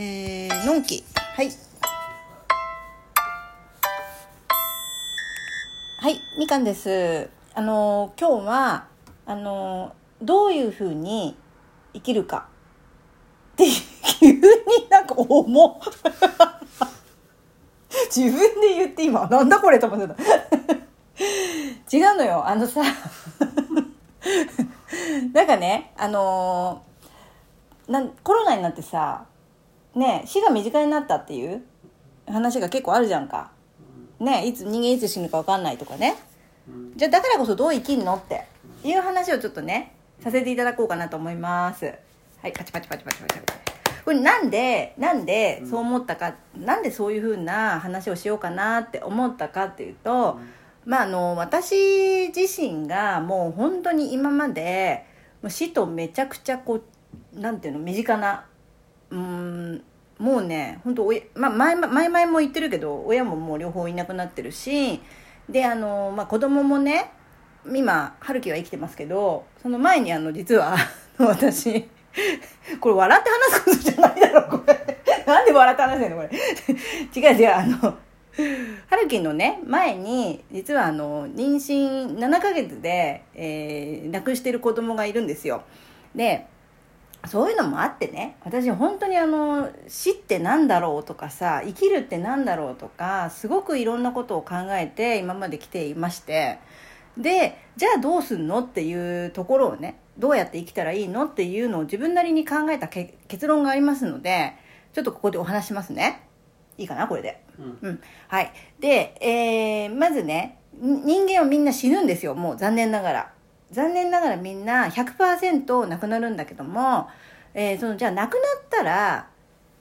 えー、のんき。はい。はいみかんです。あの今日はあのどういうふうに生きるか。って急になんか重っ。自分で言って今なんだこれと思ってた。違うのよ。あのさ。なんかねあのなんコロナになってさね死が身近になったっていう話が結構あるじゃんか。ねいつ人間いつ死ぬか分かんないとかね。じゃあだからこそどう生きんのって。いう話をちょっとねさせていただこうかなと思います。はいパチパチパチパチパチ。パチこれなんでなんでそう思ったか、うん、なんでそういうふうな話をしようかなって思ったかっていうと、うん、まああの私自身がもう本当に今まで死とめちゃくちゃこうなんていうの身近なうんもうね本当おまあ、前前々も言ってるけど親ももう両方いなくなってるしであの、まあ、子供もね今春樹は生きてますけどその前にあの実は私これ笑って話すことじゃないだろこれ。なんで笑って話してんのこれ。違う違うあの春樹のね前に実はあの妊娠7ヶ月で、えー、亡くしてる子供がいるんですよ。でそういうのもあってね。私本当にあの死って何だろうとかさ生きるって何だろうとかすごくいろんなことを考えて今まで来ていまして。でじゃあどうすんのっていうところをねどうやって生きたらいいのっていうのを自分なりに考えた結論がありますのでちょっとここでお話しますね。いいかなこれで、うん、うん、はい。で、えー、まずね人間はみんな死ぬんですよもう残念ながら残念ながらみんな100%なくなるんだけども、えー、そのじゃあ亡くなったら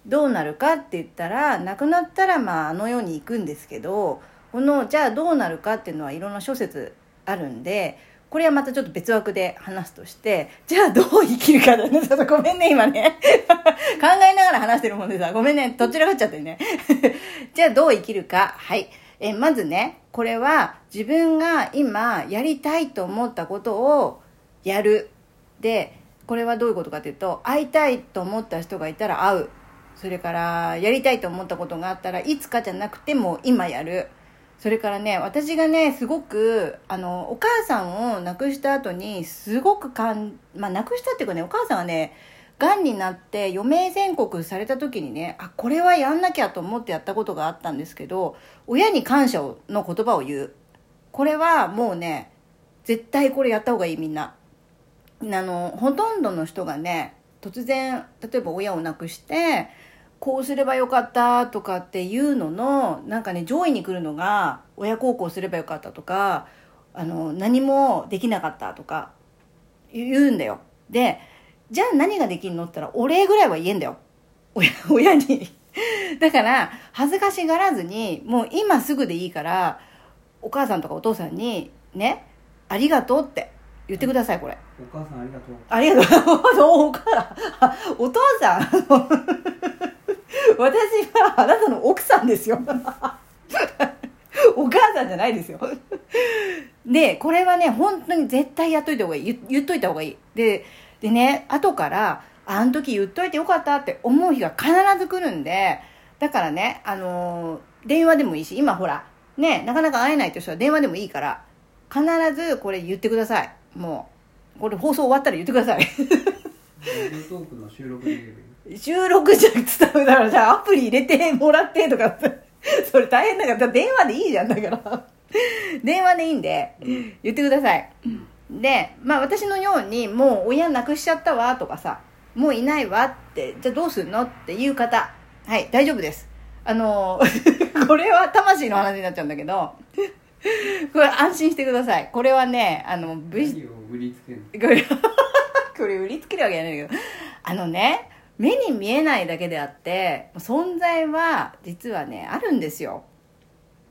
どうなるかって言ったら亡くなったらまああの世に行くんですけどこのじゃあどうなるかっていうのはいろんな諸説あるんでこれはまたちょっと別枠で話すとしてじゃあどう生きるかだねちょっとごめんね今ね。考えながら話してるもんでさごめんねどちらかっちゃってね。じゃあどう生きるか。はい。えまずねこれは自分が今やりたいと思ったことをやる。でこれはどういうことかというと会いたいと思った人がいたら会う。それからやりたいと思ったことがあったらいつかじゃなくても今やる。それからね私がねすごくあのお母さんを亡くした後にすごくかん、まあ、亡くしたっていうかねお母さんがねがんになって余命宣告された時にねあこれはやんなきゃと思ってやったことがあったんですけど親に感謝の言葉を言う。これはもうね絶対これやった方がいいみんな。あのほとんどの人がね突然例えば親を亡くしてこうすればよかったとかっていうののなんかね上位に来るのが親孝行すればよかったとかあの何もできなかったとか言うんだよ。でじゃあ何ができんのって言ったら、お礼ぐらいは言えんだよ。親、親に。だから、恥ずかしがらずに、もう今すぐでいいから、お母さんとかお父さんに、ね、ありがとうって言ってください、これ。お母さんありがとう。ありがとう。お母お父さん私はあなたの奥さんですよ。お母さんじゃないですよ。で、これはね、本当に絶対やっといた方がいい。言言っといた方がいい。で、でね後からあの時言っといてよかったって思う日が必ず来るんでだからねあのー、電話でもいいし今ほらねなかなか会えないという人は電話でもいいから必ずこれ言ってください。もうこれ放送終わったら言ってください。収録じゃ伝うだからじゃあアプリ入れてもらってとか それ大変だから電話でいいじゃんだから。電話でいいんで言ってください、うんで、まあ私のようにもう親亡くしちゃったわとかさ、もういないわって、じゃあどうすんのっていう方、はい、大丈夫です。あの、これは魂の話になっちゃうんだけど、これ安心してください。これはね、あの、V、売りつけるこれ、これ売りつけるわけじゃないけど、あのね、目に見えないだけであって、存在は実はね、あるんですよ。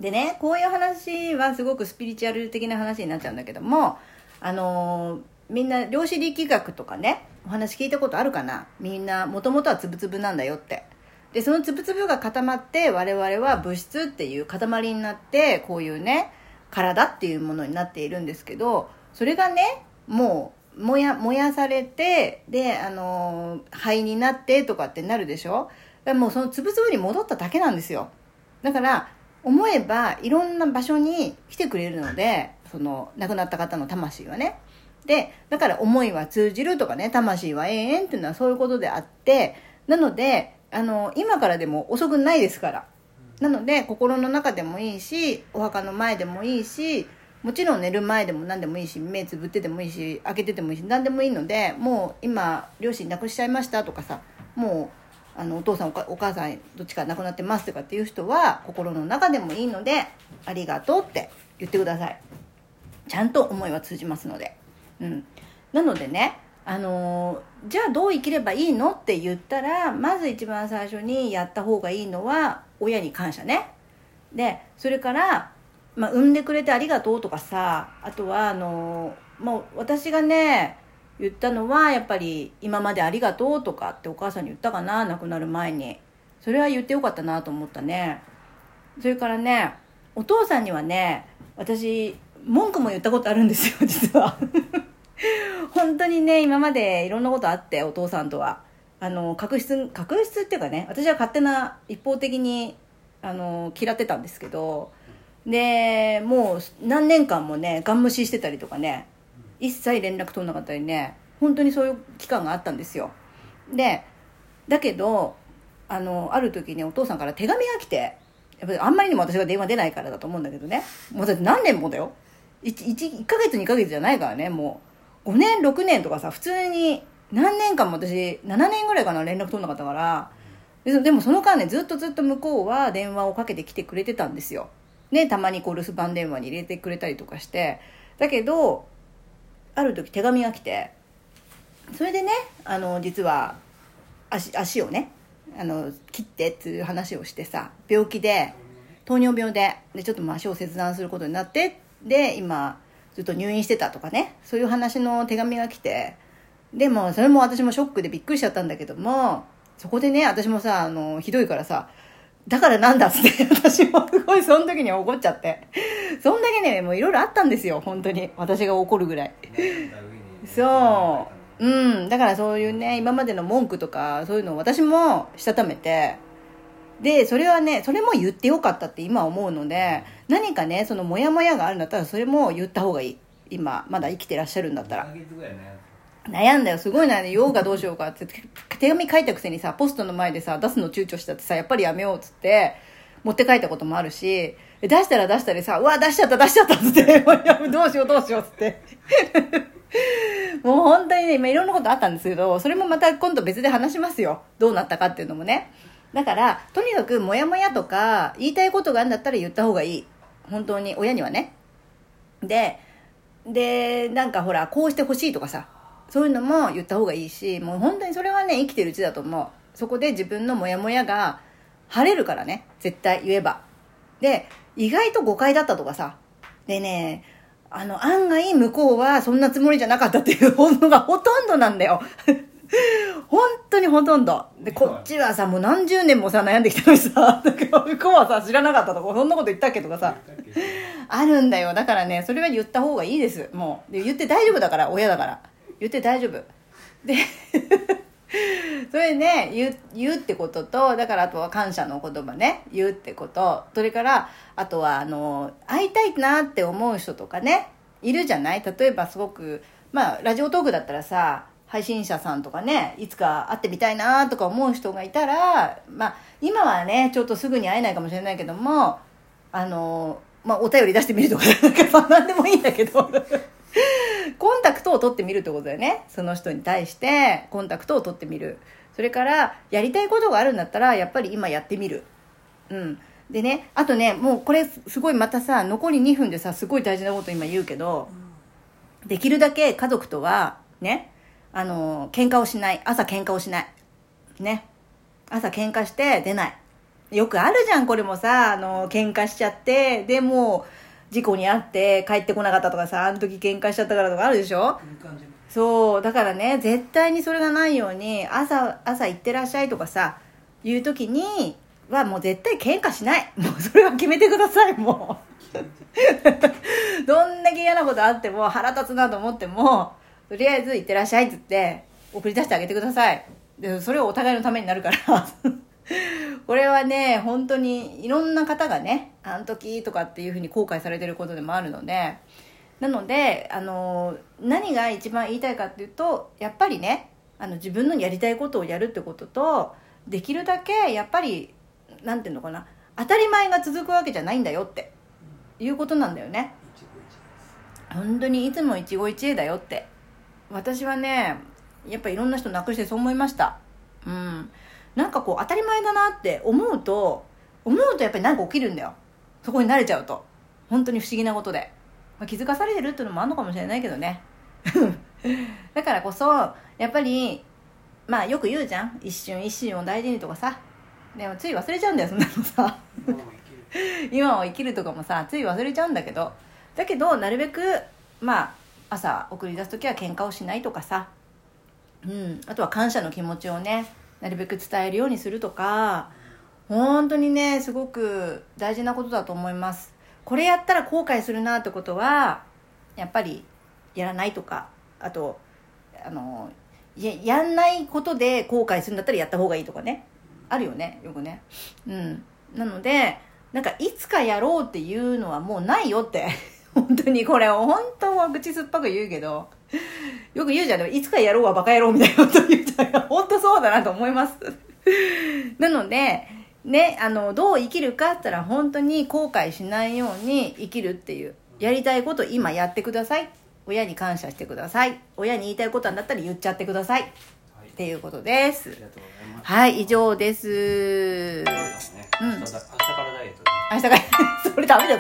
でね、こういう話はすごくスピリチュアル的な話になっちゃうんだけども、あの、みんな量子力学とかねお話聞いたことあるかな？みんなもともとはつぶつぶなんだよって。でそのつぶつぶが固まって我々は物質っていう塊になってこういうね体っていうものになっているんですけどそれがねもう燃や燃やされてであの灰になってとかってなるでしょ？もうそのつぶつぶに戻っただけなんですよ。だから思えばいろんな場所に来てくれるのでその亡くなった方の魂はね。でだから思いは通じるとかね魂は永遠っていうのはそういうことであってなのであの今からでも遅くないですから。なので心の中でもいいしお墓の前でもいいしもちろん寝る前でも何でもいいし目つぶっててもいいし開けててもいいし何でもいいのでもう今両親亡くしちゃいましたとかさもうあのお父さんおお母さんどっちか亡くなってますとかっていう人は心の中でもいいので「ありがとう」って言ってください。ちゃんと思いは通じますので。うん。なのでねあのじゃあどう生きればいいのって言ったらまず一番最初にやった方がいいのは親に感謝ね。でそれから、まあ、産んでくれてありがとうとかさあとはあのーもう私がね言ったのはやっぱり今までありがとうとかってお母さんに言ったかな亡くなる前に。それは言ってよかったなと思ったね。それからねお父さんにはね私文句も言ったことあるんですよ 実は。本当にね今までいろんなことあってお父さんとは。あの確執確執っていうかね私は勝手な一方的にあの嫌ってたんですけどでもう何年間もねガン無視してたりとかね一切連絡取んなかったりね本当にそういう期間があったんですよ。でだけどあのある時にお父さんから手紙が来てやっぱりあんまりにも私が電話出ないからだと思うんだけどね。もうだって何年もだよ。1, 1, 1ヶ月2ヶ月じゃないからねもう。5年6年とかさ普通に何年間も私7年ぐらいかな連絡取んなかったから。ででもその間ねずっとずっと向こうは電話をかけてきてくれてたんですよ。ねたまにこう留守番電話に入れてくれたりとかして。だけどある時手紙が来て。それでねあの実は足足をねあの切ってっていう話をしてさ病気で糖尿病ででちょっと足を切断することになってで今ずっと入院してたとかね。そういう話の手紙が来て。でもそれも私もショックでびっくりしちゃったんだけどもそこでね私もさあのひどいからさだからなんだっつって 私もすごいその時に怒っちゃって。そんだけねもういろいろあったんですよ本当に。私が怒るぐらい。そう。うん。だからそういうね今までの文句とかそういうのを私もしたためてでそれはねそれも言ってよかったって今思うので何かねそのモヤモヤがあるんだったらそれも言った方がいい。今まだ生きてらっしゃるんだったら。悩んだよ。すごい悩んで言おうかどうしようかって手紙書いたくせにさポストの前でさ出すの躊躇したってさやっぱりやめようっつって持って帰ったこともあるし出したら出したりさうわ出しちゃった出しちゃったっつって どうしようどうしようっつって。もう本当にね今いろんなことあったんですけどそれもまた今度別で話しますよ。どうなったかっていうのもねだからとにかくモヤモヤとか言いたいことがあるんだったら言った方がいい。本当に親にはね。ででなんかほらこうしてほしいとかさそういうのも言った方がいいしもう本当にそれはね生きてるうちだと思う。そこで自分のモヤモヤが晴れるからね絶対言えば。で意外と誤解だったとかさでねあの案外向こうはそんなつもりじゃなかったっていうのがほとんどなんだよ。本当にほとんど。でこっちはさもう何十年もさ悩んできたのにさ なんか向こうはさ知らなかったとかそんなこと言ったっけとかさあるんだよ。だからねそれは言った方がいいです。もう。で言って大丈夫だから親だから。言って大丈夫。で それね言う言うってこととだからあとは感謝の言葉ね。言うってこと。それからあとはあの会いたいなって思う人とかねいるじゃない？例えばすごくまあラジオトークだったらさ配信者さんとかねいつか会ってみたいなとか思う人がいたらまあ今はねちょっとすぐに会えないかもしれないけどもあのまあお便り出してみるとか なんかそんなんでもいいんだけど。コンタクトを取ってみるってことだよね。その人に対してコンタクトを取ってみる。それからやりたいことがあるんだったらやっぱり今やってみる。うん。でねあとねもうこれすごいまたさ残り2分でさすごい大事なこと今言うけどできるだけ家族とはねあの喧嘩をしない。朝喧嘩をしない。ね。朝喧嘩して出ない。よくあるじゃんこれもさ。あの喧嘩しちゃって。でもう事故に遭って帰ってこなかったとかさ。あの時喧嘩しちゃったからとかあるでしょ？そう。だからね絶対にそれがないように朝朝行ってらっしゃいとかさいう時にはもう絶対喧嘩しない。もうそれは決めてくださいもう。どんだけ嫌なことあっても腹立つなと思ってもとりあえず行ってらっしゃいっつって送り出してあげてください。でそれをお互いのためになるから。これはね本当にいろんな方がねあの時とかっていうふうに後悔されてることでもあるので。なのであの何が一番言いたいかっていうとやっぱりねあの自分のやりたいことをやるってこととできるだけやっぱりなんていうのかな当たり前が続くわけじゃないんだよっていうことなんだよね。本当にいつも一期一会だよって。私はねやっぱいろんな人亡くしてそう思いました。うん。なんかこう当たり前だなって思うと思うとやっぱり何か起きるんだよ。そこに慣れちゃうと。本当に不思議なことで、まあ、気づかされてるっていうのもあるのかもしれないけどね。だからこそやっぱりまあよく言うじゃん。一瞬一瞬を大事にとかさ。でもつい忘れちゃうんだよそんなのさ。今も生きる。今を生きるとかもさつい忘れちゃうんだけど。だけどなるべくまあ朝送り出す時は喧嘩をしないとかさ、うん、あとは感謝の気持ちをねなるべく伝えるようにするとか。本当にねすごく大事なことだと思います。これやったら後悔するなってことはやっぱりやらないとか。あとあのややんないことで後悔するんだったらやった方がいいとかね。あるよねよくね。うん。なのでなんかいつかやろうっていうのはもうないよって。本当にこれ本当は口酸っぱく言うけどよく言うじゃん。でもいつかやろうはバカ野郎みたいなこと言うじゃん本当そうだなと思います。なのでねあのどう生きるかって言ったら本当に後悔しないように生きるっていうやりたいこと今やってください。親に感謝してください。親に言いたいことなんだったら言っちゃってください。っはい。ていうことです。ありがとうございます。はい以上です。ね。うん。明日からダイエット明日から それダメだ